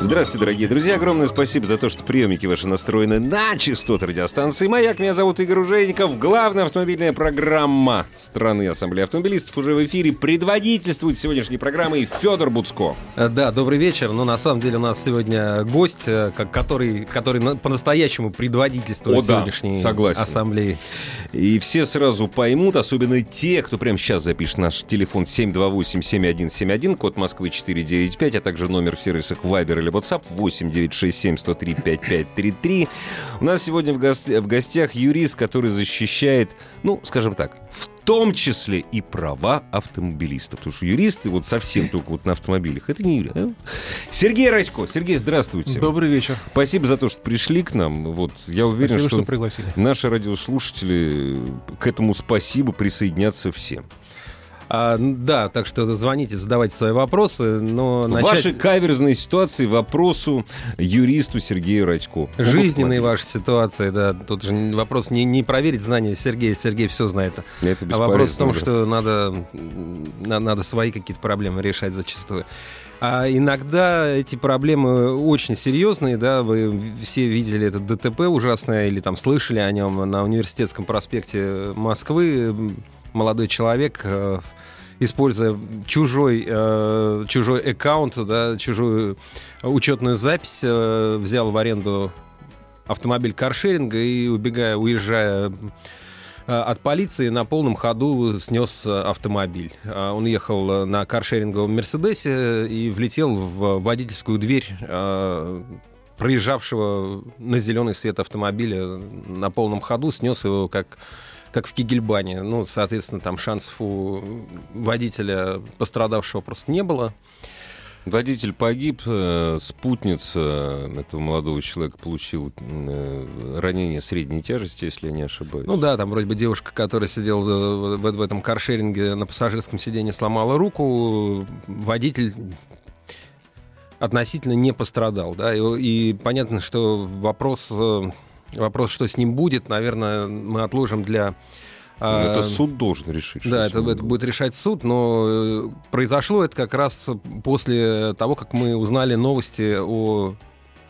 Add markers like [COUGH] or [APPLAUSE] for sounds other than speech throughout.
Здравствуйте, дорогие друзья. Огромное спасибо за то, что приемники ваши настроены на частоты радиостанции «Маяк». Меня зовут Игорь Ужеников. Главная автомобильная программа страны Ассамблеи автомобилистов уже в эфире. Предводительствует сегодняшней программой Федор Буцко. Э, Да, добрый вечер. Ну, на самом деле, у нас сегодня гость, э, ко- который, который на- по-настоящему предводительствует О, да, сегодняшней согласен. ассамблеи. И все сразу поймут, особенно те, кто прямо сейчас запишет наш телефон 728-7171, код Москвы 495, а также номер в сервисах Viber или WhatsApp 8967-103-5533. У нас сегодня в, гос- в гостях юрист, который защищает, ну, скажем так, в том числе и права автомобилистов. Потому что юристы вот совсем только вот на автомобилях. Это не юрист. Сергей Радько. Сергей, здравствуйте. Добрый вечер. Спасибо за то, что пришли к нам. Вот, я уверен, Спасибо, что, что пригласили. наши радиослушатели к этому спасибо присоединятся все. А, да, так что звоните, задавайте свои вопросы, но начать... вашей каверзной ситуации вопросу юристу Сергею Радько. Жизненные ваши ситуации, да. Тут же вопрос не, не проверить знания Сергея, Сергей все знает. Это А вопрос в том, что надо, надо свои какие-то проблемы решать зачастую. А иногда эти проблемы очень серьезные, да, вы все видели это ДТП ужасное или там слышали о нем на университетском проспекте Москвы. Молодой человек, э, используя чужой, э, чужой аккаунт, да, чужую учетную запись, э, взял в аренду автомобиль каршеринга и, убегая, уезжая от полиции на полном ходу снес автомобиль. Он ехал на каршеринговом Мерседесе и влетел в водительскую дверь проезжавшего на зеленый свет автомобиля на полном ходу, снес его как как в Кигельбане. Ну, соответственно, там шансов у водителя пострадавшего просто не было. Водитель погиб, э, спутница этого молодого человека получила э, ранение средней тяжести, если я не ошибаюсь. Ну да, там вроде бы девушка, которая сидела в, в- в этом каршеринге на пассажирском сиденье, сломала руку. Водитель относительно не пострадал, да, и, и понятно, что вопрос, э, вопрос, что с ним будет, наверное, мы отложим для... а, Это суд должен решить. Да, это, это будет решать суд, но э, произошло это как раз после того, как мы узнали новости о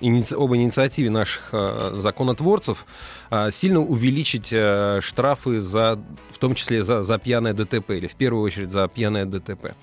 об инициативе наших э, законотворцев э, сильно увеличить э, штрафы за, в том числе за, за пьяное ДТП или в первую очередь за пьяное ДТП.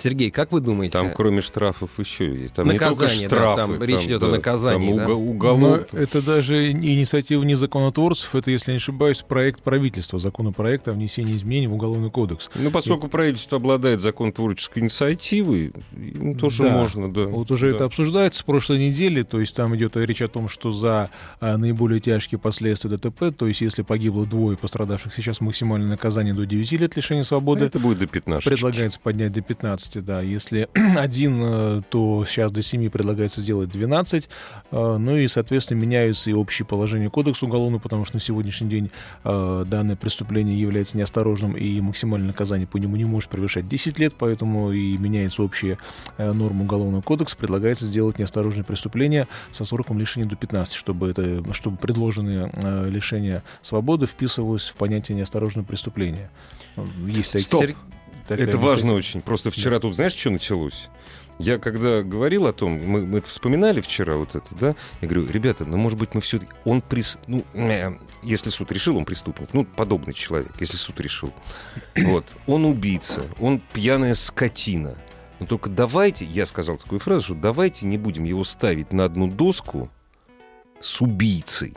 Сергей, как вы думаете? Там, кроме штрафов, еще и там Наказание, не да, только штрафы. там речь идет о наказании, Там да. уго- уголовно. Но это даже инициатива не законотворцев, это, если я не ошибаюсь, проект правительства, законопроекта о внесении изменений в Уголовный кодекс. Ну, поскольку правительство обладает закон творческой инициативой, им тоже Да. можно, да. Вот уже Да. это обсуждается с прошлой недели, то есть там идет речь о том, что за а, наиболее тяжкие последствия ДТП, то есть если погибло двое пострадавших, сейчас максимальное наказание до 9 лет лишения свободы. Это будет до 15. Предлагается поднять до 15, да. Если [CLEARS THROAT] один, э, то сейчас до 7 предлагается сделать 12. Э, Ну и, соответственно, меняются и общие положения кодекса уголовного, потому что на сегодняшний день э, данное преступление является неосторожным, и максимальное наказание по нему не может превышать 10 лет, поэтому и меняется общая норма уголовного кодекса. Предлагается сделать неосторожное преступление со сроком лишения до 15, чтобы, это, чтобы предложенное э, лишение свободы вписывалось в понятие неосторожного преступления. Есть такие- Стоп. Сер- такая Это важно очень. Просто вчера тут, знаешь, что началось? Я когда говорил о том, мы, мы это вспоминали вчера вот это, да, я говорю, ребята, ну, может быть, мы все-таки... Он прис... Ну, э, если суд решил, он преступник. Ну, подобный человек, если суд решил. Вот. Он убийца, он пьяная скотина. Но только давайте, я сказал такую фразу, что давайте не будем его ставить на одну доску с убийцей.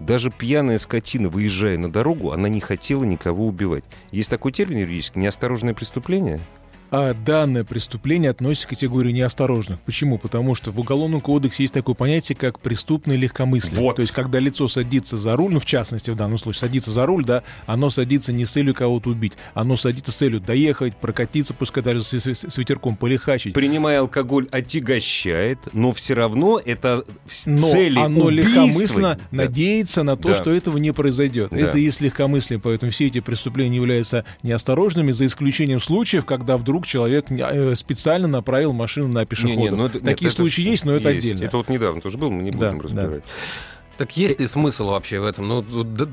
Даже пьяная скотина, выезжая на дорогу, она не хотела никого убивать. Есть такой термин юридический неосторожное преступление. А данное преступление относится к категории неосторожных. Почему? Потому что в Уголовном кодексе есть такое понятие, как преступное легкомыслие. Вот. То есть, когда лицо садится за руль, ну, в частности, в данном случае, садится за руль, да, оно садится не с целью кого-то убить, оно садится с целью доехать, прокатиться, пускай даже с, с- с ветерком полихачить. Принимая алкоголь, отягощает, но все равно это Но цели оно убийства- легкомысленно Да. надеется на то, Да. что этого не произойдет. Да. Это и есть легкомыслие, поэтому все эти преступления являются неосторожными, за исключением случаев, когда вдруг вдруг человек э, специально направил машину на пешехода. Не, не, ну, Такие нет, случаи есть, но это есть. отдельно. Это вот недавно тоже был, мы не будем да, разбирать. Да. Так есть ли смысл вообще в этом? Ну, да,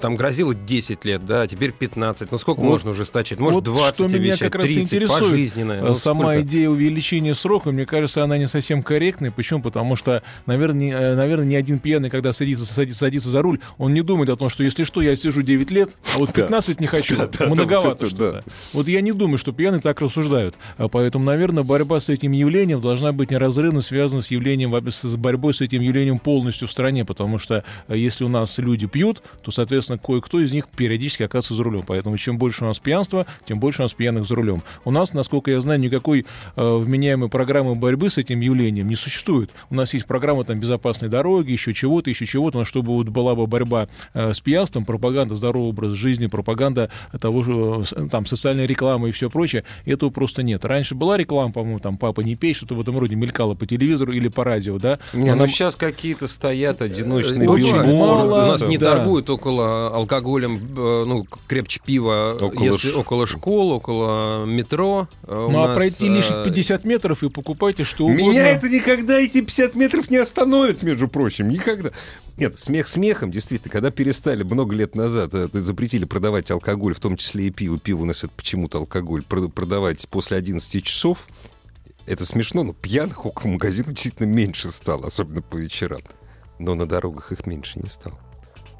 там грозило 10 лет, да, а теперь 15. Ну, сколько вот, можно ужесточить? Может, вот 20 что меня как 30, раз интересует, пожизненное? Ну, Сама сколько? идея увеличения срока, мне кажется, она не совсем корректная. Почему? Потому что, наверное, не, э, наверное, ни один пьяный, когда садится, садится, садится за руль, он не думает о том, что если что, я сижу 9 лет, а вот 15 не хочу. Многовато что-то. Вот я не думаю, что пьяные так рассуждают. А поэтому, наверное, борьба с этим явлением должна быть неразрывно связана с явлением, с борьбой с этим явлением полностью в стране, потому что э, если у нас люди пьют, то, соответственно, кое-кто из них периодически оказывается за рулем. Поэтому чем больше у нас пьянства, тем больше у нас пьяных за рулем. У нас, насколько я знаю, никакой э, вменяемой программы борьбы с этим явлением не существует. У нас есть программа там безопасной дороги, еще чего-то, еще чего-то, но чтобы вот была бы борьба э, с пьянством, пропаганда здорового образа жизни, пропаганда того же, э, там, социальной рекламы и все прочее, этого просто нет. Раньше была реклама, по-моему, там, папа не пей, что-то в этом роде мелькало по телевизору или по радио, да? Не, но ну нам... сейчас какие-то стоят одиночные э, Мало, у нас не да. торгуют около алкоголем, э, ну, крепче пива, около если ш... около школ, около метро. Э, ну, а нас, пройти лишних 50 метров и покупайте что угодно. Меня это никогда эти 50 метров не остановит, между прочим, никогда. Нет, смех смехом, действительно, когда перестали много лет назад, запретили продавать алкоголь, в том числе и пиво, пиво у нас это почему-то алкоголь, продавать после 11 часов, это смешно, но пьяных около магазина [LAUGHS] действительно меньше стало, особенно по вечерам но на дорогах их меньше не стало.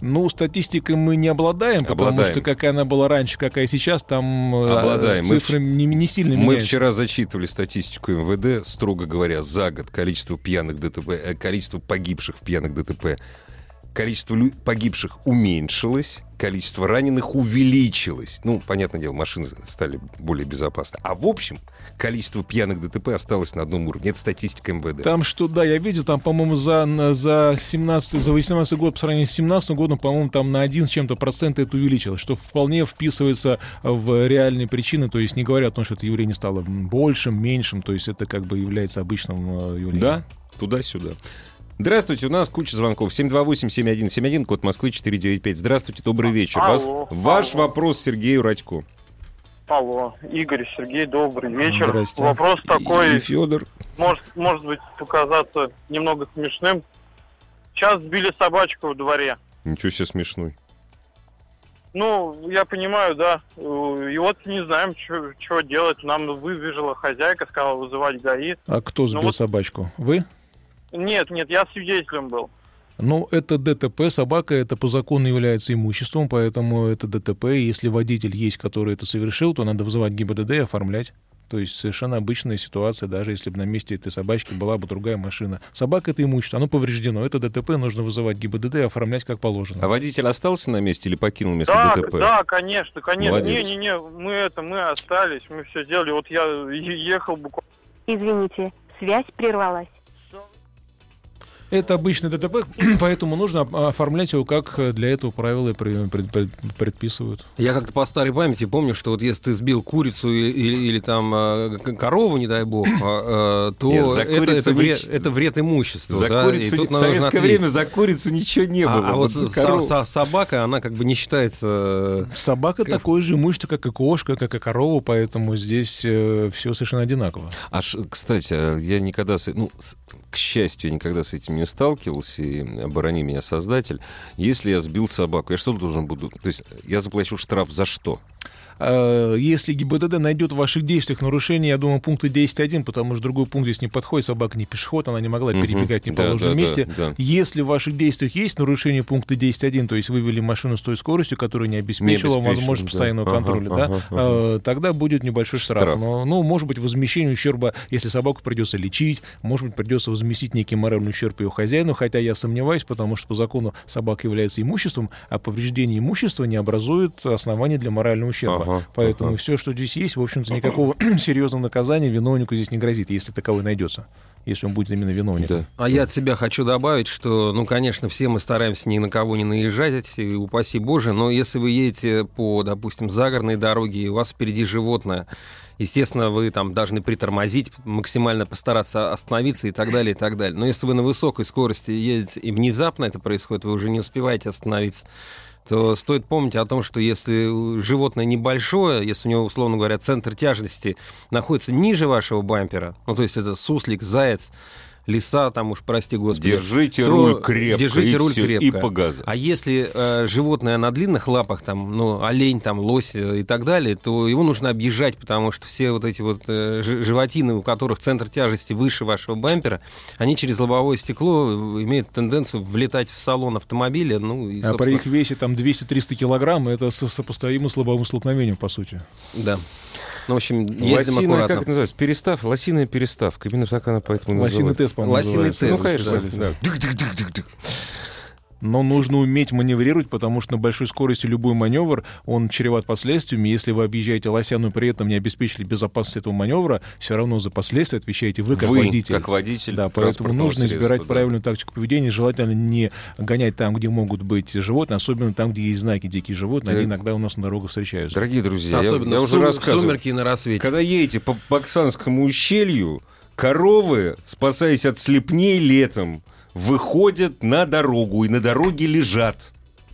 Ну, статистикой мы не обладаем, обладаем, потому что какая она была раньше, какая сейчас, там э, обладаем. цифры мы, не, не сильно меняются. Мы вчера зачитывали статистику МВД, строго говоря, за год количество пьяных ДТП, э, количество погибших в пьяных ДТП количество погибших уменьшилось, количество раненых увеличилось. Ну, понятное дело, машины стали более безопасны. А в общем, количество пьяных ДТП осталось на одном уровне. Это статистика МВД. Там что, да, я видел, там, по-моему, за, за 17, за 18 год по сравнению с 17 годом, по-моему, там на один с чем-то процент это увеличилось, что вполне вписывается в реальные причины, то есть не говоря о том, что это явление стало большим, меньшим, то есть это как бы является обычным э, явлением. Да, туда-сюда. Здравствуйте, у нас куча звонков. 728-7171, код Москвы 495. Здравствуйте, добрый вечер. Алло, Вас, ваш алло. вопрос Сергею Радько. Алло, Игорь, Сергей, добрый вечер. Здрасте. Вопрос такой... И Федор. Может, может быть, показаться немного смешным. Сейчас сбили собачку в дворе. Ничего себе смешной. Ну, я понимаю, да. И вот не знаем, что делать. Нам выбежала хозяйка, сказала вызывать ГАИ. А кто сбил ну, вот... собачку? Вы? Нет, нет, я свидетелем был. Ну, это ДТП, собака это по закону является имуществом, поэтому это ДТП. Если водитель есть, который это совершил, то надо вызывать ГИБДД и оформлять. То есть совершенно обычная ситуация, даже если бы на месте этой собачки была бы другая машина. Собака — это имущество, оно повреждено. Это ДТП, нужно вызывать ГИБДД и оформлять как положено. А водитель остался на месте или покинул место да, ДТП? Да, конечно, конечно. Не-не-не, мы это, мы остались, мы все сделали. Вот я ехал буквально... Извините, связь прервалась. Это обычный ДТП, [CLEARS THROAT] поэтому нужно оформлять его, как для этого правила предписывают. Я как-то по старой памяти помню, что вот если ты сбил курицу или, или, или там а, корову, не дай бог, а, а, то Нет, это, это, вред, это вред имущества. За да? курицу, и тут в советское время за курицу ничего не было. А, а вот со, со, собака, она как бы не считается... Собака как... такое же имущество, как и кошка, как и корова, поэтому здесь э, все совершенно одинаково. А, кстати, я никогда... Ну, к счастью, никогда с этим не сталкивался, и оборони меня создатель. Если я сбил собаку, я что должен буду... То есть я заплачу штраф за что? Э, если ГИБДД найдет в ваших действиях нарушение, я думаю, пункта 10.1, потому что другой пункт здесь не подходит, собака не пешеход, она не могла перебегать в неположенном да, да, месте. Да, да. Если в ваших действиях есть нарушение пункта 10.1, то есть вывели машину с той скоростью, которая не обеспечила, не возможность да. постоянного ага, контроля, ага, да, ага. тогда будет небольшой штраф. штраф. Но, ну, может быть, возмещение ущерба, если собаку придется лечить, может быть, придется возместить некий моральный ущерб ее хозяину, хотя я сомневаюсь, потому что по закону собака является имуществом, а повреждение имущества не образует основания для морального ущерба. Ага. Ага, Поэтому ага. все, что здесь есть, в общем-то, никакого [CLEARS THROAT] серьезного наказания виновнику здесь не грозит, если таковой найдется если он будет именно виновником. Да. А я от себя хочу добавить, что, ну, конечно, все мы стараемся ни на кого не наезжать, и упаси Боже, но если вы едете по, допустим, загородной дороге, и у вас впереди животное, естественно, вы там должны притормозить, максимально постараться остановиться и так далее, и так далее. Но если вы на высокой скорости едете, и внезапно это происходит, вы уже не успеваете остановиться, то стоит помнить о том, что если животное небольшое, если у него, условно говоря, центр тяжести находится ниже вашего бампера, ну, то есть это суслик, заяц, лиса, там уж, прости господи. Держите то руль крепко, держите и руль всё, крепко. и по газу. А если э, животное на длинных лапах, там, ну, олень, там, лось э, и так далее, то его нужно объезжать, потому что все вот эти вот э, жи- животины, у которых центр тяжести выше вашего бампера, они через лобовое стекло э, имеют тенденцию влетать в салон автомобиля, ну, и, А при собственно, их весе там 200-300 килограмм, это со- сопоставимо с лобовым столкновением, по сути. да. Ну, в общем, ездим Лосиная, аккуратно. как это называется? Перестав? Лосиная переставка. Именно так она поэтому Лосиный называется. тест, по-моему, Лосиный тест. Ну, конечно, Да. да. Дык-дык-дык-дык-дык. Но нужно уметь маневрировать, потому что на большой скорости любой маневр, он чреват последствиями. Если вы объезжаете Лосяну и при этом не обеспечили безопасность этого маневра, все равно за последствия отвечаете вы как Вы, водитель. как водитель Да, поэтому нужно средства, избирать да. правильную тактику поведения. Желательно не гонять там, где могут быть животные, особенно там, где есть знаки дикие животные. Они Да. иногда у нас на дорогах встречаются. Дорогие друзья, я- Особенно я, в уже сум- рассказывал. сумерки и на рассвете. Когда едете по Баксанскому ущелью, коровы, спасаясь от слепней летом, выходят на дорогу и на дороге лежат.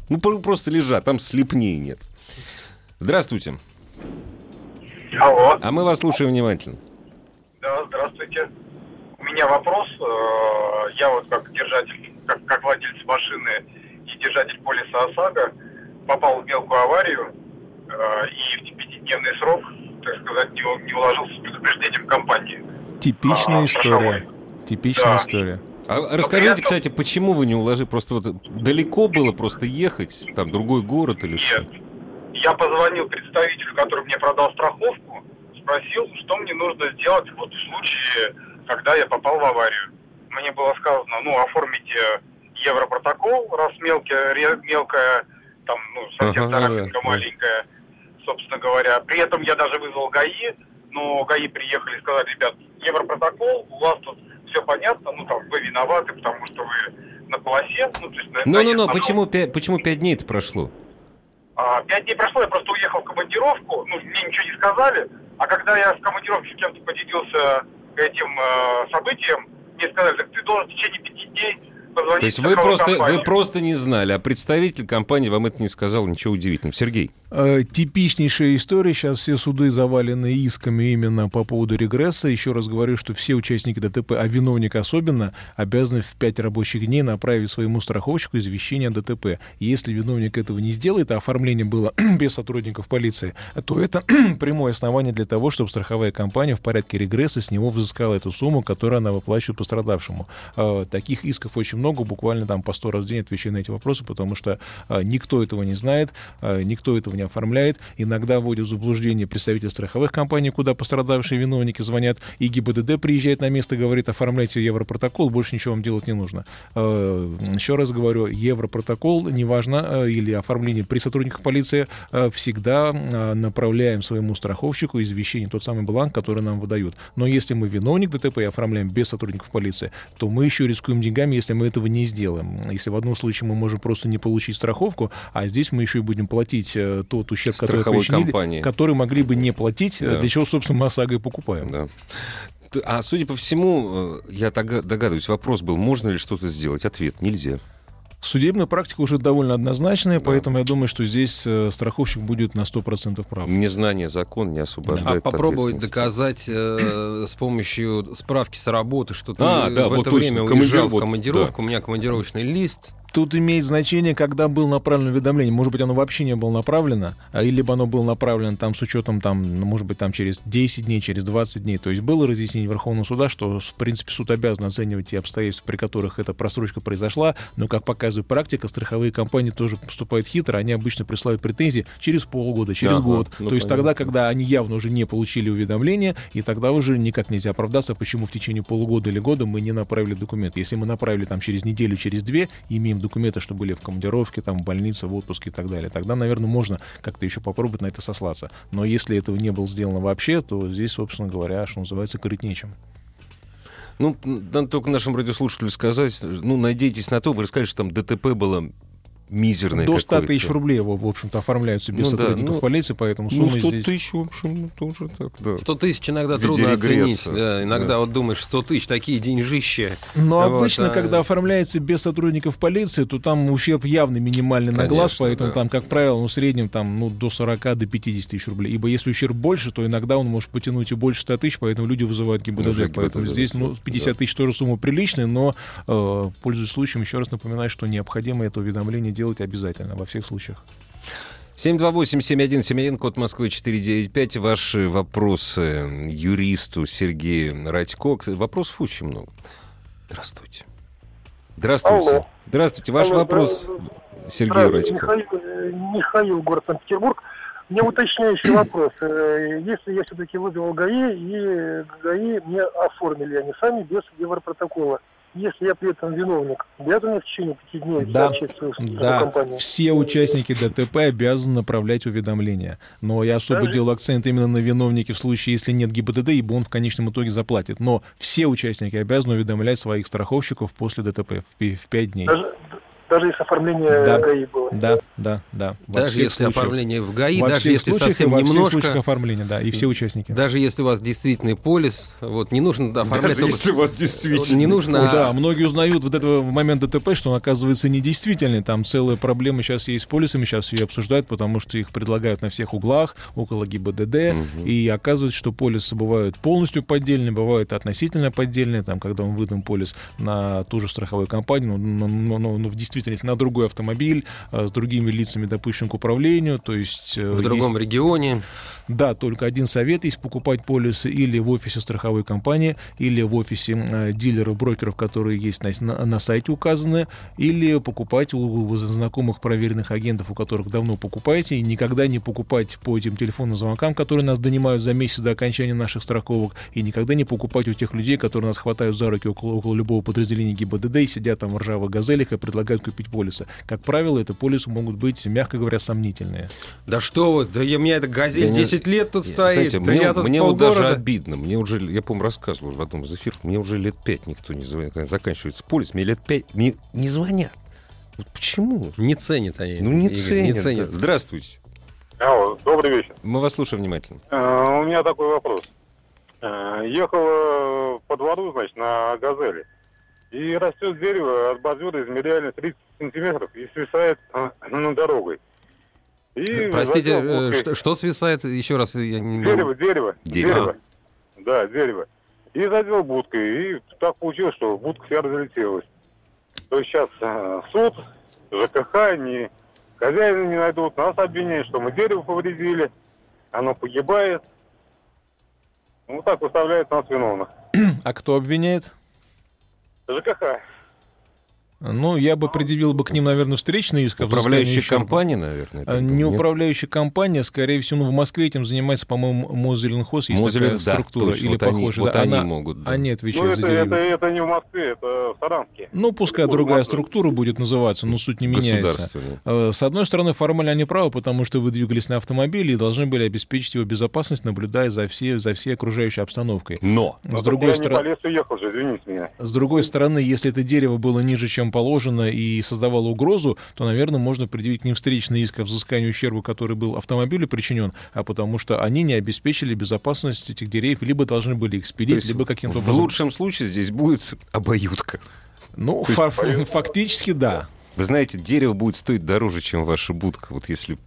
Ну, про- просто лежат, там слепней нет. Здравствуйте. Алло, А мы вас слушаем внимательно. да, здравствуйте. У меня вопрос. э, Я вот как держатель, как, как владелец машины и держатель полиса ОСАГО попал в мелкую аварию э, и в пятидневный срок, так сказать, не, не уложился с предупреждением компании. Типичная А, история. Типичная Да. история. А расскажите, при этом- кстати, почему вы не уложили? Просто вот далеко было просто ехать, там другой город или что? Нет. Я позвонил представителю, который мне продал страховку, спросил, что мне нужно сделать вот в случае, когда я попал в аварию. Мне было сказано, ну, оформите европротокол, раз мелкая, ре- мелкая, там, ну, совсем Ага, царапинка да, да. маленькая, собственно говоря. При этом я даже вызвал ГАИ, но ГАИ приехали и сказали, ребят, европротокол, у вас тут все понятно, ну, там, вы виноваты, потому что вы на полосе, ну, то есть... на- Ну-ну-ну, наезд на почему, пя- почему пять дней это прошло? а, Пять дней прошло, я просто уехал в командировку, ну, мне ничего не сказали, а когда я в командировке с кем-то поделился этим э, событием, мне сказали, так ты должен в течение пяти дней позвонить То есть вы просто, вы компанию». просто не знали, а представитель компании вам это не сказал, ничего удивительного. Сергей. Э, Типичнейшая история. Сейчас все суды завалены исками именно по поводу регресса. Еще раз говорю, что все участники ДТП, а виновник особенно, обязаны в 5 рабочих дней направить своему страховщику извещение о ДТП. Если виновник этого не сделает, а оформление было [CLEARS THROAT] без сотрудников полиции, то это [CLEARS THROAT] прямое основание для того, чтобы страховая компания в порядке регресса с него взыскала эту сумму, которую она выплачивает пострадавшему. Э, Таких исков очень много, буквально там по 100 раз в день отвечаю на эти вопросы, потому что э, никто этого не знает, э, никто этого не оформляет. Иногда вводят в заблуждение представители страховых компаний, куда пострадавшие виновники звонят, и ГИБДД приезжает на место, говорит, оформляйте европротокол, больше ничего вам делать не нужно. Э, Еще раз говорю, европротокол, неважно, или оформление при сотрудниках полиции, всегда направляем своему страховщику извещение, тот самый бланк, который нам выдают. Но если мы виновник ДТП и оформляем без сотрудников полиции, то мы еще рискуем деньгами, если мы этого не сделаем. Если в одном случае мы можем просто не получить страховку, а здесь мы еще и будем платить э, тот ущерб, который причинили, компании. который могли бы не платить, э, Да. для чего, собственно, мы ОСАГО и покупаем. Да. А судя по всему, э, я дога- догадываюсь, вопрос был, можно ли что-то сделать? Ответ – нельзя. Судебная практика уже довольно однозначная, поэтому я думаю, что здесь э, страховщик будет на 100% прав. Незнание закона не освобождает А от попробовать доказать э, с помощью справки с работы, что ты А, да, в вот это точно, время уезжал в командировку, у меня командировочный лист. Тут имеет значение, когда было направлено уведомление. Может быть, оно вообще не было направлено, а или оно было направлено там с учетом, там, ну, может быть, там через 10 дней, через 20 дней. То есть было разъяснение Верховного суда, что, в принципе, суд обязан оценивать те обстоятельства, при которых эта просрочка произошла. Но, как показывает практика, страховые компании тоже поступают хитро. Они обычно присылают претензии через полгода, через Ага, год. ну, То есть понятно. тогда, когда они явно уже не получили уведомление, и тогда уже никак нельзя оправдаться, почему в течение полугода или года мы не направили документ. Если мы направили там через неделю, через две, и имеем документы, что были в командировке, там, в больнице, в отпуске и так далее, тогда, наверное, можно как-то еще попробовать на это сослаться. Но если этого не было сделано вообще, то здесь, собственно говоря, что называется, крыть нечем. Ну, надо только нашим радиослушателям сказать, ну, надейтесь на то, вы рассказали, что там ДТП было мизерное До 100 какое-то. тысяч рублей, в в общем-то, оформляются без Ну да, сотрудников ну, полиции, поэтому Ну, сумма 100 здесь... тысяч, в общем, ну, тоже так, да. 100 тысяч иногда трудно оценить. регресса. Да, иногда Да. вот думаешь, 100 тысяч, такие деньжища. Но Вот, обычно, а- когда оформляется без сотрудников полиции, то там ущерб явный, минимальный на глаз, Конечно, поэтому да. там, как правило, ну, в среднем там, ну, до 40, до 50 тысяч рублей. Ибо если ущерб больше, то иногда он может потянуть и больше 100 тысяч, поэтому люди вызывают ГИБДД. Уже поэтому ГИБДД, здесь, ну, да. 50 тысяч тоже сумма приличная, но, э, пользуясь случаем, еще раз напоминаю, что необходимо это уведомление делать обязательно во всех случаях. 728-7171, код Москвы 495. Ваши вопросы юристу Сергею Радько. Кстати, Вопросов очень много. Здравствуйте. Здравствуйте. Алло. Здравствуйте. Ваш Алло, вопрос да, Сергею Здравствуйте, Радько. Михаил, Михаил, город Санкт-Петербург. У меня уточняющий вопрос. Э, Если я все-таки вызвал ГАИ, и ГАИ мне оформили, они сами без европротокола. Если я при этом виновник, обязан я в течение пяти дней Да, Да, компанию? все участники ДТП обязаны направлять уведомления. Но я особо Даже- делаю акцент именно на виновнике в случае, если нет ГИБДД, ибо он в конечном итоге заплатит. Но все участники обязаны уведомлять своих страховщиков после ДТП в, 5 дней. Даже, даже если оформление Да. ГАИ было. Да, да, да. Во Даже всех если случаях. оформление в ГАИ, Во даже всех если случаях совсем во всех случаях немножко, оформления, да, и все участники. даже если у вас действительный полис, вот не нужно оформлять... Даже если у вас действительно... Не нужно... Ну да, многие узнают вот этого в момент ДТП, что он оказывается недействительный. Там целая проблема сейчас есть с полисами, сейчас ее обсуждают, потому что их предлагают на всех углах, около ГИБДД, Мгм. и оказывается, что полисы бывают полностью поддельные, бывают относительно поддельные, там, когда он выдан полис на ту же страховую компанию, но, но- но- но в действительности на другой автомобиль, э, с другими лицами допущен к управлению, то есть... э, В есть- другом регионе. Да, только один совет есть покупать полисы или в офисе страховой компании, или в офисе э, дилеров, брокеров, которые есть на, на- сайте указаны, или покупать у, у знакомых проверенных агентов, у которых давно покупаете, и никогда не покупать по этим телефонным звонкам, которые нас донимают за месяц до окончания наших страховок, и никогда не покупать у тех людей, которые нас хватают за руки около, около любого подразделения ГИБДД и сидят там в ржавых газелях и предлагают купить полисы. Как правило, это полисы могут быть, мягко говоря, сомнительные. Да что вы, да я, у меня эта газель Я не- 10 лет тут стоит. знаете, да мне, я тут мне вот даже обидно. Мне уже, я, помню, рассказывал в одном из эфиров, мне уже лет пять никто не звонит. Когда заканчивается полис, мне лет пять, мне не звонят. Вот почему? Не ценят они. Ну, не Игорь, ценят. Не да. ценят. Здравствуйте. Алло, добрый вечер. Мы вас слушаем внимательно. Э, У меня такой вопрос. Э, Ехал э, по двору, значит, на газели. И растет дерево от бордюра измеряли 30 сантиметров и свисает э, над дорогой. И Простите, э, что, что свисает? Еще раз я не Дерево, дерево, Дерево. дерево. Да, дерево. И задел будкой. И так получилось, что будка вся разлетелась. То есть сейчас э, суд, ЖКХ, ни хозяина не найдут. Нас обвиняют, что мы дерево повредили. Оно погибает. Ну, так выставляют нас виновных. А кто обвиняет? ЖКХ. Ну, я бы предъявил бы к ним, наверное, встречный иск. Управляющая компания, наверное. А, это Не был, нет? управляющая компания, скорее всего, ну, в Москве этим занимается, по-моему, Мозеленхоз, есть Мозелен- такая да, структура, точно, или вот они- похожая. вот да, они она- могут, да. Они Ну, отвечают это, за деревья. это, это не в Москве, это в Саранске. Ну, пускай Ну, другая структура будет называться, но суть не меняется. Э, С одной стороны, формально они правы, потому что вы двигались на автомобиле и должны были обеспечить его безопасность, наблюдая за всей, за всей окружающей обстановкой. Но С Вот другой я стороны... не. С другой стороны, если это дерево было ниже, чем положено, и создавало угрозу, то, наверное, можно предъявить к ним встречный иск о взыскании ущерба, который был автомобилю причинен, а потому что они не обеспечили безопасность этих деревьев, либо должны были их спилить, либо каким-то в образом... лучшем случае здесь будет обоюдка. Ну, фа- фактически да. Вы знаете, дерево будет стоить дороже, чем ваша будка. Вот если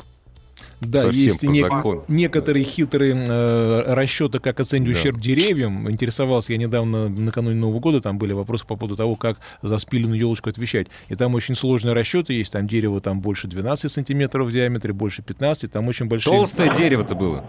Да, совсем есть нек- закону. некоторые хитрые э, расчеты, как оценить Да. ущерб деревьям. Интересовался я недавно, накануне Нового года, там были вопросы по поводу того, как за спиленную елочку отвечать. И там очень сложные расчеты есть. Там дерево там больше 12 сантиметров в диаметре, больше 15. Там очень большие... толстое дерево-то было.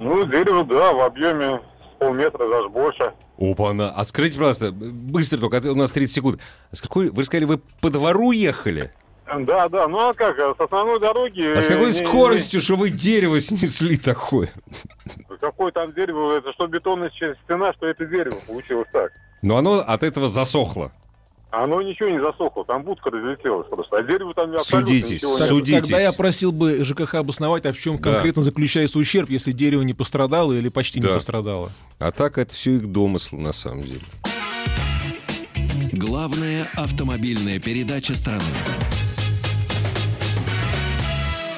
Ну, дерево, да, в объеме полметра, даже больше. Опа-на. А скажите, пожалуйста, быстро только, а у нас 30 секунд. А С какой, вы сказали, вы по двору ехали? Да, да, ну а как, с основной дороги... А с какой не- не- скоростью, что вы дерево снесли такое? Какое там дерево, это что бетонная стена, что это дерево, получилось так. Но оно от этого засохло. Оно ничего не засохло, там будка разлетелась просто, а дерево там абсолютно Судитесь, ничего Так- нет. судитесь. Тогда я просил бы ЖКХ обосновать, а в чем Да. конкретно заключается ущерб, если дерево не пострадало или почти Да. не пострадало. А так это все их домысл на самом деле. Главная автомобильная передача страны.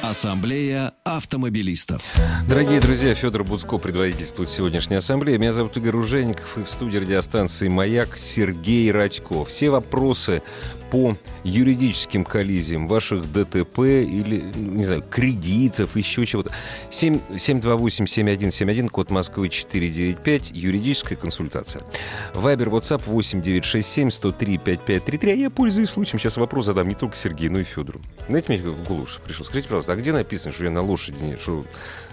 Ассамблея автомобилистов. Дорогие друзья, Федор Буцко предводительствует сегодняшней ассамблее. Меня зовут Игорь Ужеников и в студии радиостанции «Маяк» Сергей Радько. Все вопросы по юридическим коллизиям ваших ДТП или, не знаю, кредитов, еще чего-то. 728-7171, код Москвы 495, юридическая консультация. Вайбер, WhatsApp 8967-103-5533. А я пользуюсь случаем, сейчас вопрос задам не только Сергею, но и Федору. Знаете, мне в голову пришел. Скажите, пожалуйста, а где написано, что я на лошади, нет, что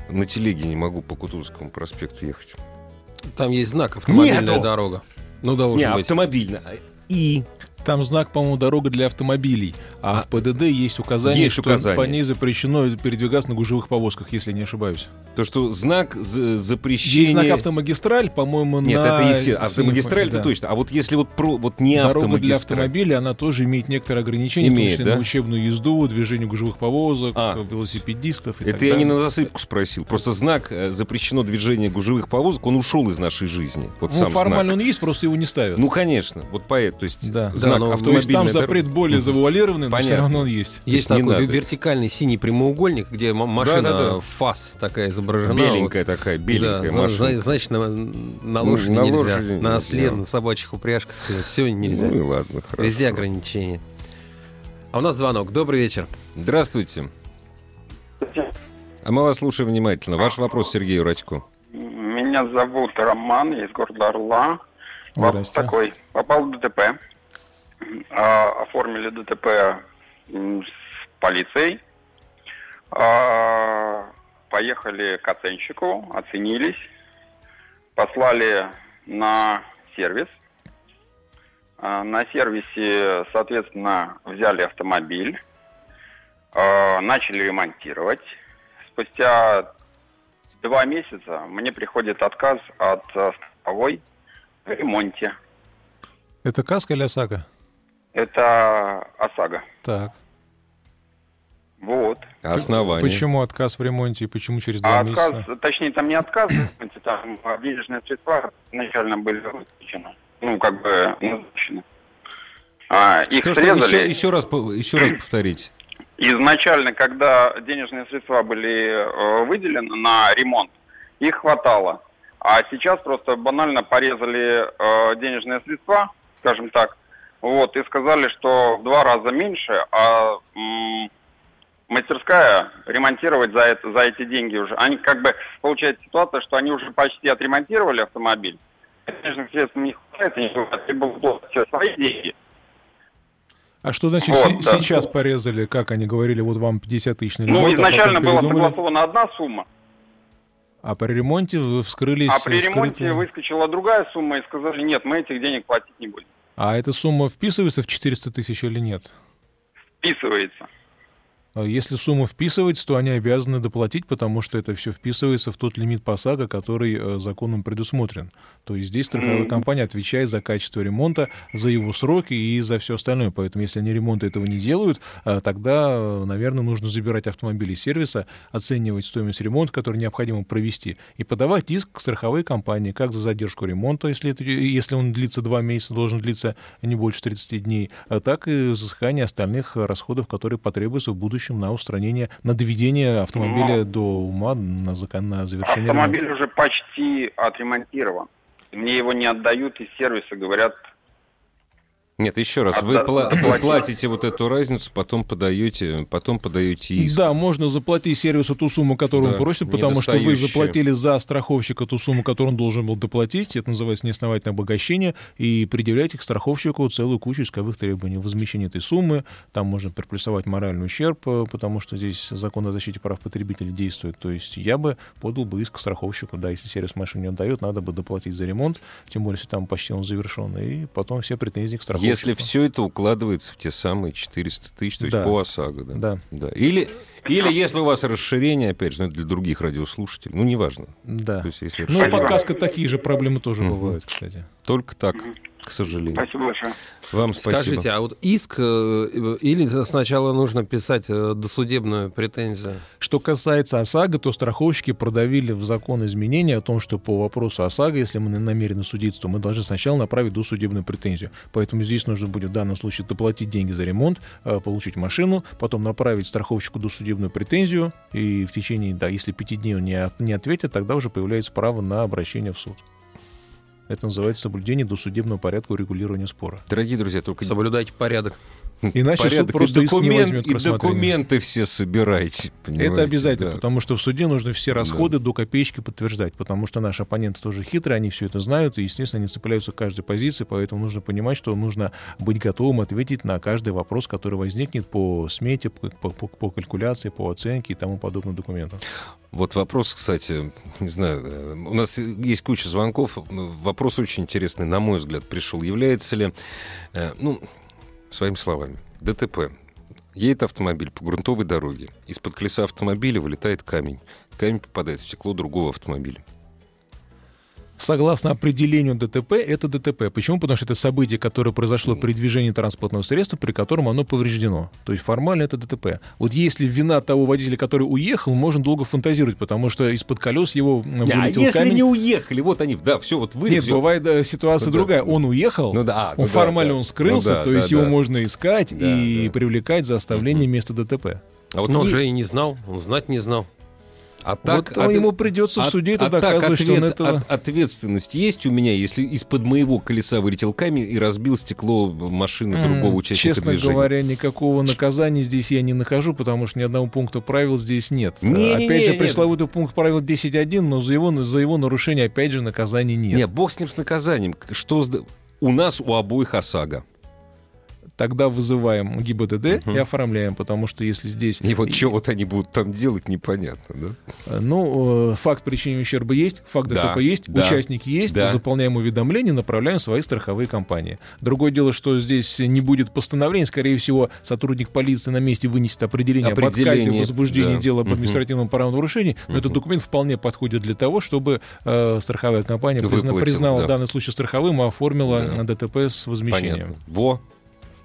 на телеге не могу по Кутузовскому проспекту ехать? Там есть знак «Автомобильная Нету! дорога». Ну, должен Не, быть. автомобильно. И Там знак, по-моему, дорога для автомобилей. А, А, в ПДД есть указание, есть что указание. по ней запрещено передвигаться на гужевых повозках, если не ошибаюсь. то, что знак Есть запрещения... знак автомагистраль, по-моему, Нет, на... это естественно. Автомагистраль это да. точно. А вот если вот про вот не Дорога для автомагистраль. автомобиля, она тоже имеет некоторые ограничения, в Имеет, том числе да? на учебную езду, движение гужевых повозок, А. велосипедистов и Это так я не далее. на засыпку спросил. Просто знак э, запрещено движение гужевых повозок, он ушел из нашей жизни. Вот Ну, сам формально знак. он есть, просто его не ставят. Ну, конечно. Вот поэт, то есть Да. знак Да, но- То есть там запрет более завуалированный, но все Понятно. равно он есть. Есть такой надо. вертикальный синий прямоугольник, где машина Да-да-да. фас такая изображена. Беленькая такая, Вот. беленькая Да, машина. зна- значит, на, на Ну, лошади на нельзя, лошади на нельзя. осле, на собачьих упряжках, все, все нельзя. Ну и ладно, хорошо. Везде ограничения. А у нас звонок. Добрый вечер. Здравствуйте. А мы вас слушаем внимательно. Ваш вопрос Сергею Рачку. Меня зовут Роман, я из города Орла. Вопрос такой. Попал в ДТП. А, оформили ДТП с полицией. А, поехали к оценщику, оценились. Послали на сервис. А, на сервисе, соответственно, взяли автомобиль. начали ремонтировать. Спустя два месяца мне приходит отказ от страховой в ремонте. Это каска или ОСАГО? Это ОСАГО. Так. Вот. А Основание. Почему отказ в ремонте и почему через два А отказ, месяца? точнее, там не отказ, в ремонте, там денежные средства изначально были выплачены. Ну, как бы назначены. А, их Что, что, срезали. еще, еще раз, еще раз повторите. Изначально, когда денежные средства были э, выделены на ремонт, их хватало. А сейчас просто банально порезали э, денежные средства, скажем так, вот, и сказали, что в два раза меньше, а м, мастерская ремонтировать за, это, за эти деньги уже. Они как бы, получается ситуация, что они уже почти отремонтировали автомобиль, денежных средств не хватает, они требуют все свои деньги. А что значит Вот, се- да. сейчас порезали, как они говорили, вот вам 50 тысяч на Ну, ремонт, а потом изначально была передумали? согласована одна сумма, А при ремонте вы вскрылись... А при ремонте выскочила другая сумма и сказали, нет, мы этих денег платить не будем. А эта сумма вписывается в 400 тысяч или нет? Вписывается. А Если сумма вписывается, то они обязаны доплатить, потому что это все вписывается в тот лимит по САГО, который э, законом предусмотрен. То есть здесь страховая компания отвечает за качество ремонта, за его сроки и за все остальное. Поэтому если они ремонта этого не делают, э, тогда, э, наверное, нужно забирать автомобиль из сервиса, оценивать стоимость ремонта, который необходимо провести, и подавать иск к страховой компании, как за задержку ремонта, если, это, если он длится два месяца, должен длиться не больше 30 дней, так и взыскание остальных расходов, которые потребуются в будущем на устранение, на доведение автомобиля Но- до ума, на, закон, на завершение Автомобиль ремонта. уже почти отремонтирован. Мне его не отдают из сервиса, говорят, Нет, еще раз, вы, пла- вы платите вот эту разницу, потом подаете, потом подаете иск. Да, можно заплатить сервису ту сумму, которую Да, он просит, потому что вы заплатили за страховщика ту сумму, которую он должен был доплатить. Это называется неосновательное обогащение. И предъявляете к страховщику целую кучу исковых требований. Возмещение этой суммы, там можно приплюсовать моральный ущерб, э, потому что здесь закон о защите прав потребителей действует. То есть я бы подал бы иск к страховщику. Да, если сервис машину не отдает, надо бы доплатить за ремонт, тем более, если там почти он завершен. И потом все претензии к страховщику. Если все это укладывается в те самые 400 тысяч, то есть Да. по ОСАГО, да? Да. Да. Или, или если у вас расширение, опять же, ну, это для других радиослушателей, ну, неважно. Да. То есть, если Ну, и расширение- по каско такие же проблемы тоже Мгм. бывают, кстати. Только так. К сожалению. Спасибо большое. Вам спасибо. Скажите, а вот иск э, или сначала нужно писать э, досудебную претензию? Что касается ОСАГО, то страховщики продавили в закон изменения о том, что по вопросу ОСАГО, если мы намерены судиться, то мы должны сначала направить досудебную претензию. Поэтому здесь нужно будет в данном случае доплатить деньги за ремонт, э, получить машину, потом направить страховщику досудебную претензию, и в течение, да, если пяти дней он не, от- не ответит, тогда уже появляется право на обращение в суд. Это называется соблюдение досудебного порядка урегулирования спора. Дорогие друзья, только Соблюдайте порядок. Иначе суд порядок просто и, документ- возьмет и документы все собирайте. Это обязательно, да. потому что в суде нужно все расходы до копеечки подтверждать, потому что наши оппоненты тоже хитрые, они все это знают, и, естественно, они цепляются к каждой позиции, поэтому нужно понимать, что нужно быть готовым ответить на каждый вопрос, который возникнет по смете, по, по- по- калькуляции, по оценке и тому подобным документам. Вот вопрос, кстати, не знаю, э, у нас есть куча звонков. Вопрос очень интересный, на мой взгляд, пришел. Является ли, э, ну, своими словами, ДТП. Едет автомобиль по грунтовой дороге. Из-под колеса автомобиля вылетает камень. Камень попадает в стекло другого автомобиля. Согласно определению ДТП, это ДТП. Почему? Потому что это событие, которое произошло при движении транспортного средства, при котором оно повреждено. То есть формально это ДТП. Вот если вина того водителя, который уехал, можно долго фантазировать, потому что из-под колес его а вылетел если камень. не уехали, вот они, да, все, вот вы... Нет, бывает да, ситуация Ну да. другая. Он уехал, Ну да, ну он да, формально да. он скрылся, Ну да, то да, есть его да. можно искать Да, и да. привлекать за оставление места ДТП. А вот Но он же и не знал, он знать не знал. А так, вот ему придется в суде это а так доказывать, что он ответ- этого... от- ответственность есть у меня, если из-под моего колеса вылетел камень и разбил стекло машины другого участника Честно движения? говоря, никакого наказания здесь я не нахожу, потому что ни одного пункта правил здесь нет. Не-не-не, опять же, нет. пресловутый пункт правил 10.1, но за его, за его нарушение, опять же, наказания нет. Не, бог с ним с наказанием. Что у нас у обоих ОСАГО. Тогда вызываем ГИБДД Мгм. и оформляем, потому что если здесь... И вот что вот они будут там делать, непонятно, да? Э, Ну, э, факт причинения ущерба есть, факт Да, ДТП есть, да, участники есть, да. заполняем уведомления, направляем свои страховые компании. Другое дело, что здесь не будет постановления, скорее всего, сотрудник полиции на месте вынесет определение, об отказе Определение, возбуждении да. дела об административном правонарушении, но этот Мгм. документ вполне подходит для того, чтобы э, страховая компания призна- Выплатила, признала да. данный случай страховым и оформила Да. ДТП с возмещением. Понятно. Во.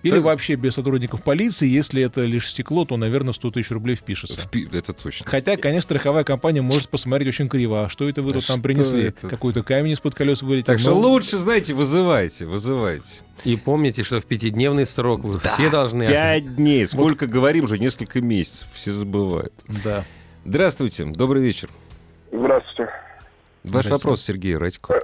Или Да. вообще без сотрудников полиции, если это лишь стекло, то, наверное, 100 тысяч рублей впишется. Впи- Это точно. Хотя, конечно, страховая компания может посмотреть очень криво. А что это вы А тут там что принесли? это? Какой-то камень из-под колес вылетел. Так что Ну, лучше, знаете, вызывайте, вызывайте. И помните, что в пятидневный срок вы все должны... Пять дней. Сколько говорим уже, несколько месяцев. Все забывают. Да. Здравствуйте, добрый вечер. Здравствуйте. Ваш Здравствуйте. вопрос, Сергей Радько.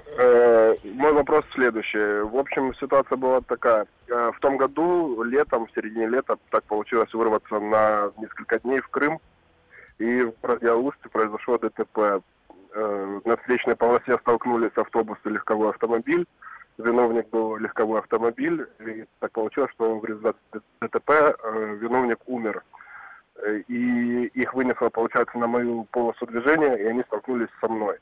Вопрос следующий. В общем, ситуация была такая. Э, В том году, летом, в середине лета, так получилось вырваться на несколько дней в Крым. И в городе произошло ДТП. Э, На встречной полосе столкнулись автобус и легковой автомобиль. Виновник был легковой автомобиль. И так получилось, что в результате ДТП э, виновник умер. И их вынесло, получается, на мою полосу движения, и они столкнулись со мной.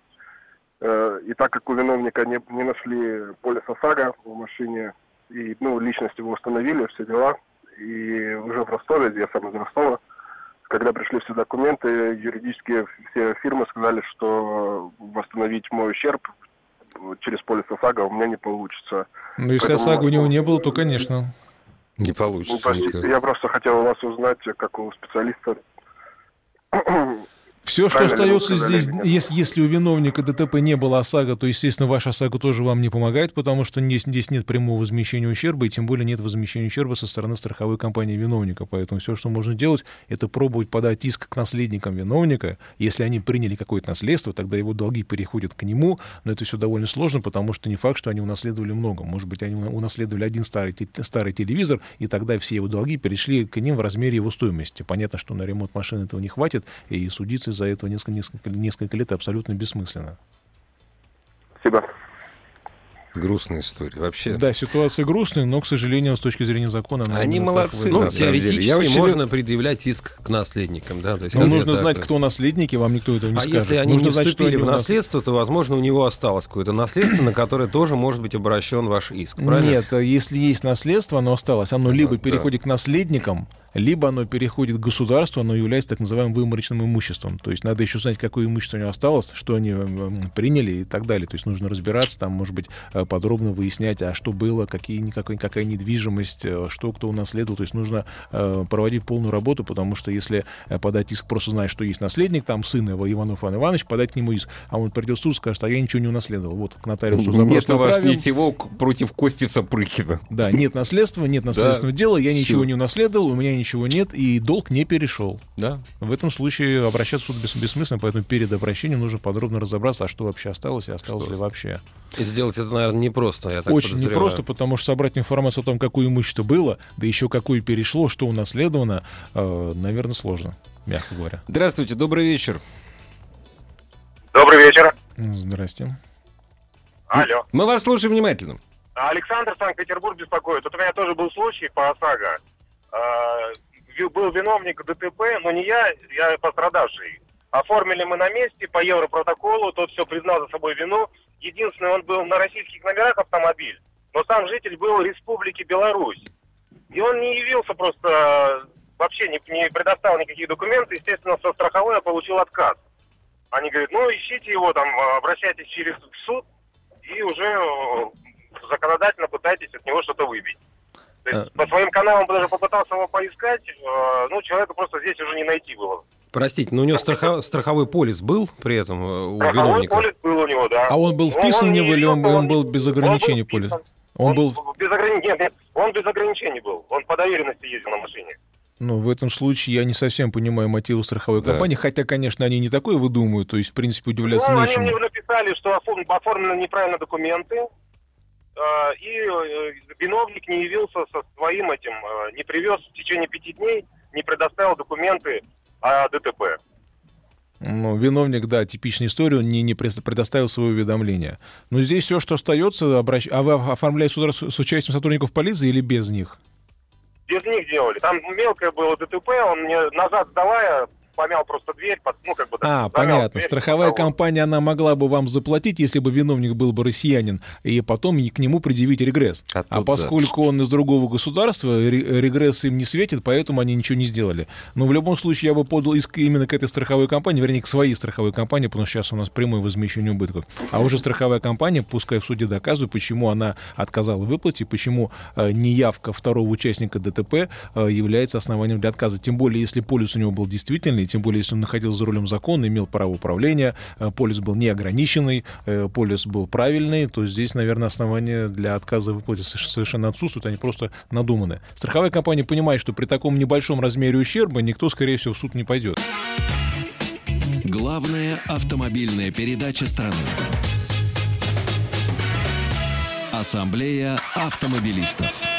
Э, И так как у виновника не, не нашли полис ОСАГО в машине, и ну, личность его установили, все дела, и уже в Ростове, я сам из Ростова, когда пришли все документы, юридические все фирмы сказали, что восстановить мой ущерб через полис ОСАГО у меня не получится. Ну, если Поэтому- ОСАГО у него не было, то, конечно. Не Ну, получится простите, никак. я просто хотел у вас узнать, как у специалиста. Все, что Правильно остается здесь, если, если у виновника ДТП не было ОСАГО, то, естественно, ваш ОСАГО тоже вам не помогает, потому что здесь, здесь нет прямого возмещения ущерба, и тем более нет возмещения ущерба со стороны страховой компании виновника. Поэтому все, что можно делать, это пробовать подать иск к наследникам виновника. Если они приняли какое-то наследство, тогда его долги переходят к нему, но это все довольно сложно, потому что не факт, что они унаследовали много. Может быть, они унаследовали один старый, старый телевизор, и тогда все его долги перешли к ним в размере его стоимости. Понятно, что на ремонт машины этого не хватит, и судиться из-за этого несколько, несколько, несколько лет абсолютно бессмысленно. Спасибо. Грустная история. Вообще. Да, ситуация грустная, но, к сожалению, с точки зрения закона... она Они молодцы. Ну, теоретически Я очень можно предъявлять иск к наследникам, да. То есть Но это нужно знать, то- кто наследники, вам никто этого не А скажет. если они нужно не знать, вступили в нас- наследство, то, возможно, у него осталось какое-то наследство, на которое тоже может быть обращен ваш иск, правильно? Нет, если есть наследство, оно осталось, оно либо да. переходит к наследникам, либо оно переходит к государству, оно является так называемым выморочным имуществом. То есть надо еще знать, какое имущество у него осталось, что они м, приняли и так далее. То есть нужно разбираться, там, может быть, э, подробно выяснять, а что было, какие, никакой, какая недвижимость, э, что кто унаследовал. То есть нужно э, проводить полную работу, потому что если э, подать иск, просто зная, что есть наследник, там сын его, Иванов Иван Иванович, подать к нему иск, а он придет в суд скажет, а я ничего не унаследовал. Вот к нотариусу запрос Нет у вас ничего против Кости Сапрыкина. Да, нет наследства, нет наследственного дела, я ничего не унаследовал, у меня ничего нет, и долг не перешел. Да. В этом случае обращаться в суд бес- бессмысленно, поэтому перед обращением нужно подробно разобраться, а что вообще осталось и осталось Что ли вообще. И сделать это, наверное, непросто, я так Очень подозреваю. непросто, потому что собрать информацию о том, какое имущество было, да еще какое перешло, что унаследовано, э, наверное, сложно, мягко говоря. Здравствуйте, добрый вечер. Добрый вечер. Здрасте. Алло. Мы вас слушаем внимательно. Александр, Санкт-Петербург беспокоит. Тут у меня тоже был случай по ОСАГО. А, Был виновник ДТП, но не я, я пострадавший. Оформили мы на месте по европротоколу, тот все признал за собой вину. Единственное, он был на российских номерах автомобиль, но сам житель был Республики Беларусь. И он не явился просто, вообще не, не предоставил никаких документов. Естественно, со страховой я получил отказ. Они говорят, ну ищите его там, э, обращайтесь через суд и уже законодательно пытайтесь от него что-то выбить. То есть по своим каналам даже попытался его поискать, э, ну, человека просто здесь уже не найти было. Простите, но у него страхо- страховой полис был при этом э, у Страховой виновника? полис был у него, да. А он был Но вписан в не него или он, он был без ограничений он был полис? вписан. Он был, без ограничений, нет, нет, он без ограничений был. Он по доверенности ездил на машине. ну, в этом случае я не совсем понимаю мотивы страховой Да. компании, хотя, конечно, они не такое выдумывают, то есть, в принципе, удивляться ну, они нечему. мне написали, что оформ- оформлены неправильно документы, и э, виновник не явился со своим этим, э, не привез в течение пяти дней, не предоставил документы о ДТП. Ну, виновник, да, типичная история, он не, не предоставил свое уведомление. Но здесь все, что остается, обращ... а вы оформляете суда с, с участием сотрудников полиции или без них? Без них делали. Там мелкое было ДТП, он мне назад сдавая, помял просто дверь, под- ну, как бы... так, А, понятно. дверь, Страховая того. компания, она могла бы вам заплатить, если бы виновник был бы россиянин, и потом к нему предъявить регресс. А А, поскольку он из другого государства, ре- регресс им не светит, поэтому они ничего не сделали. Но в любом случае я бы подал иск именно к этой страховой компании, вернее, к своей страховой компании, потому что сейчас у нас прямое возмещение убытков. А уже страховая компания, пускай в суде доказывает, почему она отказала в выплате, почему э, неявка второго участника ДТП э, является основанием для отказа. Тем более, если полис у него был действительный, тем более, если он находился за рулем закона, имел право управления, э, полис был неограниченный, э, полис был правильный, то здесь, наверное, основания для отказа в выплате соверш- совершенно отсутствуют, они просто надуманы. Страховая компания понимает, что при таком небольшом размере ущерба никто, скорее всего, в суд не пойдет. Главная автомобильная передача страны. Ассамблея автомобилистов.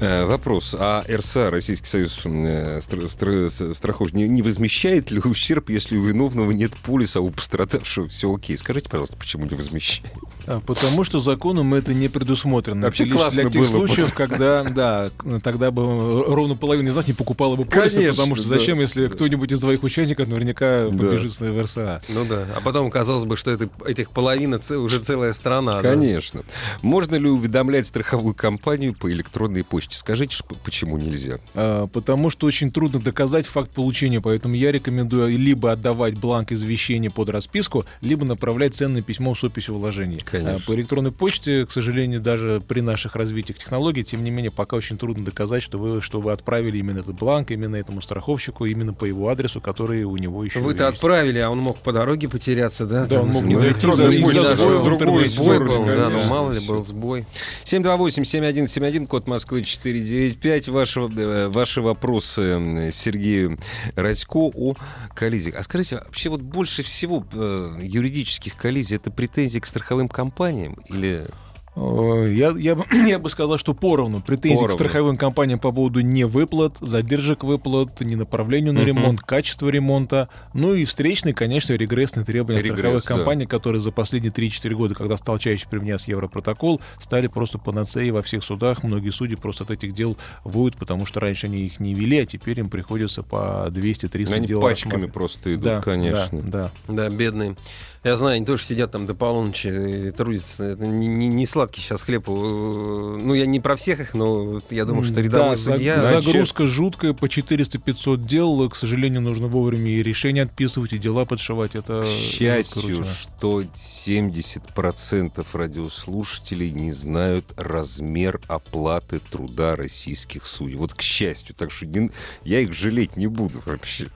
Э, Вопрос. А РСА, Российский союз э, страховщиков, не, возмещает ли ущерб, если у виновного нет полиса, а у пострадавшего все окей? Скажите, пожалуйста, почему не возмещает? А, Потому что законом это не предусмотрено. Вообще Это лишь классно для тех было бы. случаев, когда, да, тогда бы э, ровно половина из нас не покупала бы полисы, Конечно, потому что да. зачем, если кто-нибудь из двоих участников наверняка Да. побежит в РСА. Ну да. А потом казалось бы, что это, этих половина уже целая страна. да. Конечно. Можно ли уведомлять страховую компанию по электронной почте? Скажите, почему нельзя? А, Потому что очень трудно доказать факт получения, поэтому я рекомендую либо отдавать бланк извещения под расписку, либо направлять ценное письмо с описью вложений. Конечно. А, По электронной почте, к сожалению, даже при наших развитиях технологий, тем не менее, пока очень трудно доказать, что вы, что вы отправили именно этот бланк, именно этому страховщику, именно по его адресу, который у него еще Вы-то есть. отправили, а он мог по дороге потеряться, да? Да, Там он мог не ну, дойти электронная из-за- сбоя интернете. Сбой был, да, ну мало ли был сбой. 728-7171, код Москвы 495. Ваши, э, ваши вопросы Сергею Радько о коллизиях. А скажите, вообще вот больше всего э, юридических коллизий это претензии к страховым компаниям или... Э, Я, я, бы- [CLEARS THROAT] я бы сказал, что поровну. Претензии Поровну. к страховым компаниям по поводу невыплат, задержек выплат, не направлению на ремонт, качества ремонта. Ну и встречные, конечно, регрессные требования Регресс, страховых да. компаний, которые за последние 3-4 года, когда стал чаще применяться Европротокол, стали просто панацеей во всех судах. Многие судьи просто от этих дел воют, потому что раньше они их не вели, а теперь им приходится по 200-300 Они дел пачками рассматривать. просто идут, Да, конечно. Да, да. Да, бедные. Я знаю, они тоже сидят там до полуночи и трудятся. Это не, не, не сладкий сейчас хлеб. у- Ну, я не про всех их, но я думаю, что рядовой да, за- судья... загрузка жуткая, по 400-500 дел. К сожалению, нужно вовремя и решения отписывать, и дела подшивать. Это К счастью, что 70% радиослушателей не знают размер оплаты труда российских судей. Вот к счастью, так что не- я их жалеть не буду вообще.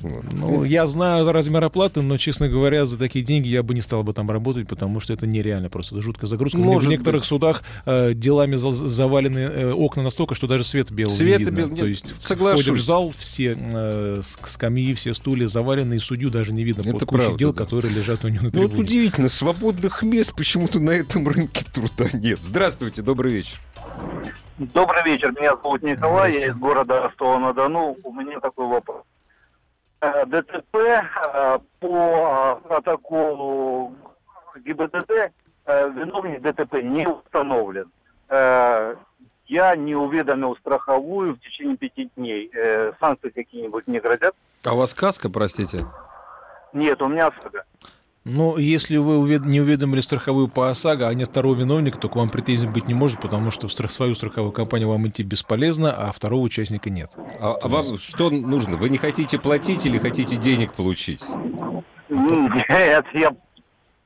Вот. Ну, я знаю размер оплаты, но, честно говоря, за такие деньги я бы не стал бы там работать, потому что это нереально просто. Это жуткая загрузка. Может в некоторых быть. судах э, делами за- завалены э, окна настолько, что даже света белого Света не видно. бел- То есть соглашусь. входишь в зал, все э, скамьи, все стулья завалены, и судью даже не видно Это под кучей правда, дел, да. которые лежат у него на Ну вот трибуне. удивительно, свободных мест почему-то на этом рынке труда нет. Здравствуйте, добрый вечер. Добрый вечер, меня зовут Николай, я из города Ростова-на-Дону. У меня такой вопрос. Э, ДТП э, по э, протоколу ГИБДД виновник ДТП не установлен. Я не уведомил страховую в течение пяти дней. Санкции какие-нибудь не грозят? А у вас каска, простите? Нет, у меня ОСАГО. Но если вы увед- не уведомили страховую по ОСАГО, а нет второго виновника, то к вам претензий быть не может, потому что в страх- свою страховую компанию вам идти бесполезно, а второго участника нет. А, а вам что нужно? Вы не хотите платить или хотите денег получить? [LAUGHS] Нет, я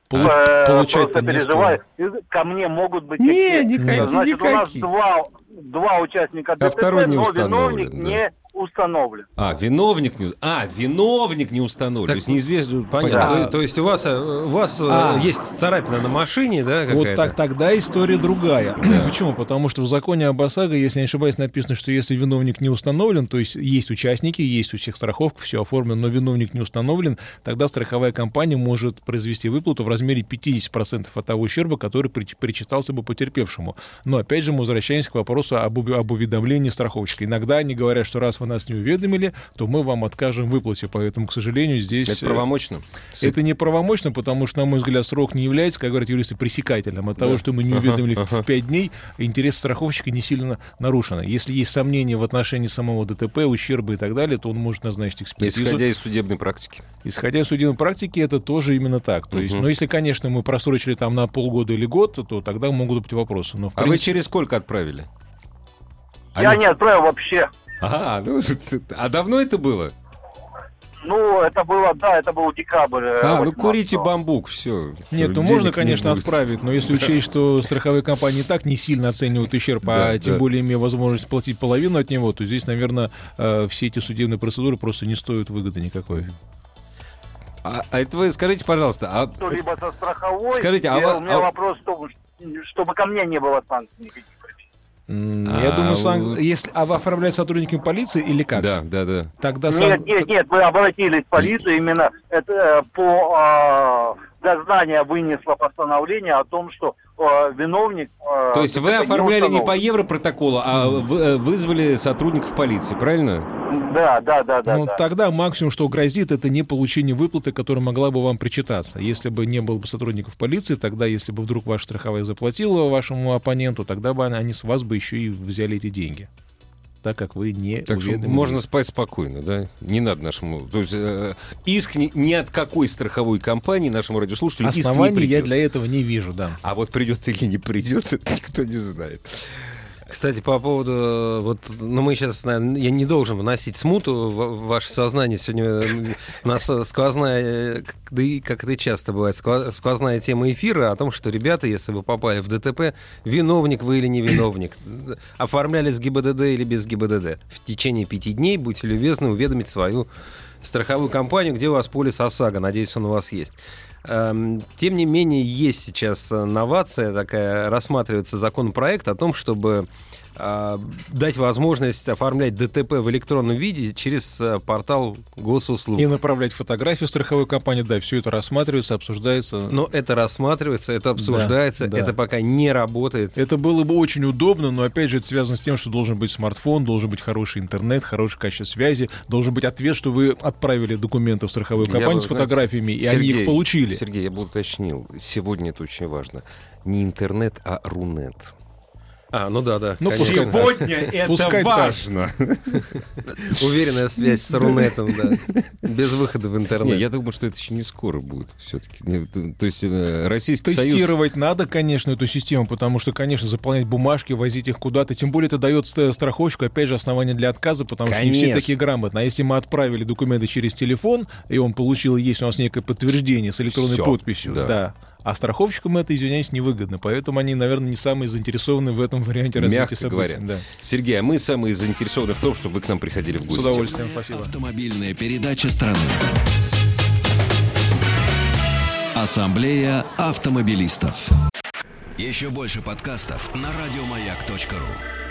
Полу- э, получать-то просто не переживаю. Ко мне могут быть Не, какие- никакие, Значит, у нас никакие. два, два участника ДТП, второй не но установлен, виновник да. не установлен. А, виновник не... А, виновник не установлен. Так, То есть неизвестно... Понятно. Да. То, то есть у вас, э, у вас э, А. есть царапина на машине, да, какая-то? Вот так тогда история другая. Почему? Потому что в законе об ОСАГО, если не ошибаюсь, написано, что если виновник не установлен, то есть есть участники, есть у всех страховка, все оформлено, но виновник не установлен, тогда страховая компания может произвести выплату в размере 50% от того ущерба, который при- причитался бы потерпевшему. Но опять же мы возвращаемся к вопросу об, об уведомлении страховщика. Иногда они говорят, что раз вы нас не уведомили, то мы вам откажем в выплате. Поэтому, к сожалению, здесь... Это э, правомочно? это неправомочно, потому что, на мой взгляд, срок не является, как говорят юристы, пресекательным. От того, что мы не Ага, уведомили ага. в 5 дней, интерес страховщика не сильно нарушен. Если есть сомнения в отношении самого ДТП, ущерба и так далее, то он может назначить экспертизу. Исходя из судебной практики. Исходя из судебной практики, это тоже именно так. То есть, Мгм. но если, конечно, мы просрочили там на полгода или год, то тогда могут быть вопросы. Но, в А вы принципе, через сколько отправили? Я не отправил вообще. А, ну, [LAUGHS] а давно это было? Ну, это было, да, это был декабрь. э, А, ну 18-го. курите бамбук, все. Нет, ну можно, конечно, отправить, но [LAUGHS] если учесть, что страховые компании так не сильно оценивают ущерб, Да, а тем да. более имея возможность платить половину от него, то здесь, наверное, э, все эти судебные процедуры просто не стоят выгоды никакой. А, а это вы скажите, пожалуйста, а либо со страховой. Скажите, а у меня а- вопрос в том, чтобы ко мне не было санкций никаких. А, Я думаю, вы- сан- если а вы оформляете сотрудниками полиции или как? да, да, да. Тогда Нет, сан- нет, нет, мы обратились в полицию, именно это э, по а, дознание вынесло постановление о том, что а, виновник... а, То есть вы оформляли не по установлен. европротоколу, а вы- э, вызвали сотрудников полиции, правильно? Да, да, да, да. ну, да. тогда максимум, что грозит, это не получение выплаты, которая могла бы вам причитаться. Если бы не было бы сотрудников полиции, тогда, если бы вдруг ваша страховая заплатила вашему оппоненту, тогда бы они с вас бы еще и взяли эти деньги. Так как вы не Так что можно спать спокойно, да? Не надо нашему... То есть э, иск ни, ни от какой страховой компании нашему радиослушателю иск не Оснований я для этого не вижу, да. А вот придет или не придет, [LAUGHS] это никто не знает. Кстати, по поводу, э, вот, ну мы сейчас, наверное, я не должен вносить смуту в ваше сознание. Сегодня э, у нас э, сквозная, да и как это часто бывает, сквозная тема эфира о том, что, ребята, если вы попали в ДТП, виновник вы или не виновник, оформляли с ГИБДД или без ГИБДД. В течение пяти дней будьте любезны уведомить свою страховую компанию, где у вас полис ОСАГО. Надеюсь, он у вас есть. Эм, Тем не менее, есть сейчас э, новация такая, рассматривается законопроект о том, чтобы дать возможность оформлять ДТП в электронном виде через э, портал госуслуг. И направлять фотографию страховой компании, да, все это рассматривается, обсуждается. Но это рассматривается, это обсуждается, да. это пока не работает. Это было бы очень удобно, но опять же это связано с тем, что должен быть смартфон, должен быть хороший интернет, хорошее качество связи, должен быть ответ, что вы отправили документы в страховую компанию бы, с знаете, фотографиями, и они Сергей, их получили. Сергей, я бы уточнил. Сегодня это очень важно. Не интернет, а рунет. А, ну да, да. Ну, конечно. пускай- Сегодня это Пускай так. важно. Уверенная связь с Рунетом, да. [LAUGHS] Без выхода в интернет. Не, я думаю, что это еще не скоро будет все-таки. То есть э, Российский Союз... Тестировать надо, конечно, эту систему, потому что, конечно, заполнять бумажки, возить их куда-то, тем более это дает ст- страховщику, опять же, основание для отказа, потому что не все Конечно. такие грамотные. А если мы отправили документы через телефон, и он получил, есть у нас некое подтверждение с электронной Всё, подписью, да. да. А страховщикам это, извиняюсь, невыгодно. Поэтому они, наверное, не самые заинтересованы в этом варианте развития Мягко событий. говоря. Да. Сергей, а мы самые заинтересованы в том, чтобы вы к нам приходили в С гости. удовольствием, спасибо. Автомобильная передача страны. Ассамблея автомобилистов. Еще больше подкастов на радиомаяк.ру.